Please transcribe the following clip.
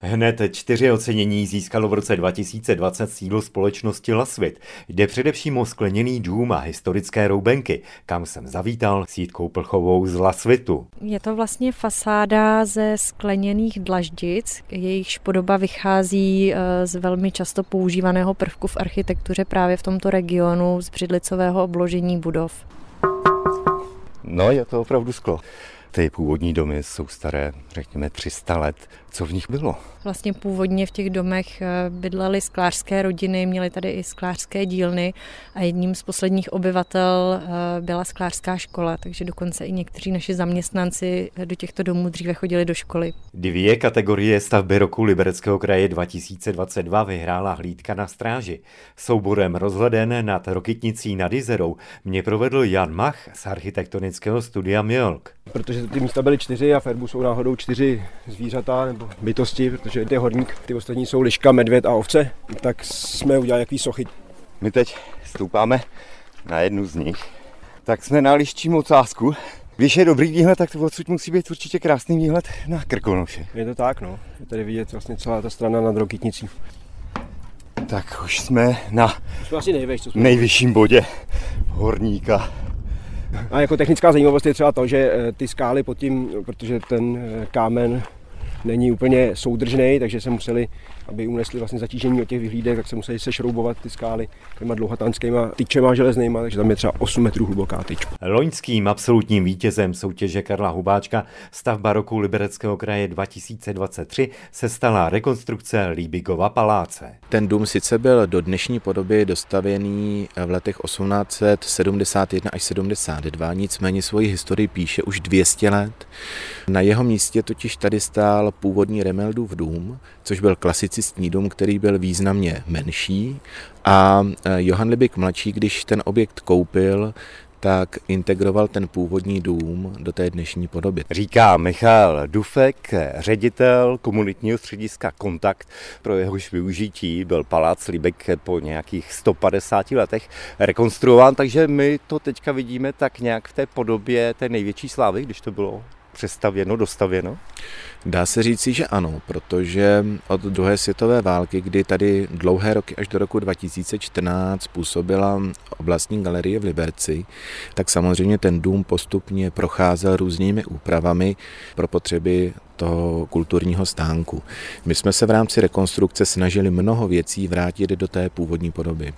Hned čtyři ocenění získalo v roce 2020 sídlo společnosti Lasvit. Jde především o skleněný dům a historické roubenky, kam jsem zavítal s Jítkou Plchovou z Lasvitu. Je to vlastně fasáda ze skleněných dlaždic, jejichž podoba vychází eh, z velmi často používaného prvku v architektuře právě v tomto regionu z břidlicového obložení budov. No, je to opravdu sklo. Ty původní domy jsou staré, řekněme, 300 let. Co v nich bylo? Vlastně původně v těch domech eh, bydlely sklářské rodiny, měly tady i sklářské dílny a jedním z posledních obyvatel eh, byla sklářská škola, takže dokonce i někteří naši zaměstnanci do těchto domů dříve chodili do školy. Dvě kategorie stavby roku Libereckého kraje 2022 vyhrála hlídka na stráži. Souborem rozhleden nad Rokytnicí nad Jizerou mě provedl Jan Mach z architektonického studia Mjolk. Protože ty místa byly čtyři a Ferbu jsou náhodou čtyři zvířata nebo bytosti, protože ty horník, ty ostatní jsou liška, medvěd a ovce, tak jsme udělali jaký sochy. My teď stoupáme na jednu z nich. Tak jsme na liščím ocásku. Když je dobrý výhled, tak to odsud musí být určitě krásný výhled na Krkonoše. Je to tak, no. Je tady vidět vlastně celá ta strana nad Rokytnicí. Tak už jsme na jsme asi co jsme nejvyšším bodě horníka. A jako technická zajímavost je třeba to, že eh, ty skály pod tím, protože ten eh, kámen není úplně soudržný, takže se museli, aby unesli vlastně zatížení od těch vyhlídek, tak se museli sešroubovat ty skály těma dlouhatánskýma tyčema železnýma, takže tam je třeba 8 metrů hluboká tyč. Loňským absolutním vítězem soutěže Karla Hubáčka stavba roku Libereckého kraje 2023 se stala rekonstrukce Líbigova paláce. Ten dům sice byl do dnešní podoby dostavěný v letech 1871 až 72, nicméně svoji historii píše už 200 let. Na jeho místě totiž tady stál původní Remeldův dům, což byl klasicistní dům, který byl významně menší. A e, Johan Libik mladší, když ten objekt koupil, tak integroval ten původní dům do té dnešní podoby. Říká Michal Dufek, ředitel komunitního střediska Kontakt, pro jehož využití byl palác Libek po nějakých 150 letech rekonstruován, takže my to teďka vidíme tak nějak v té podobě té největší slávy, když to bylo přestavěno, dostavěno? Dá se říci, že ano, protože od druhé světové války, kdy tady dlouhé roky až do roku 2014 působila oblastní galerie v Liberci, tak samozřejmě ten dům postupně procházel různými úpravami pro potřeby toho kulturního stánku. My jsme se v rámci rekonstrukce snažili mnoho věcí vrátit do té původní podoby.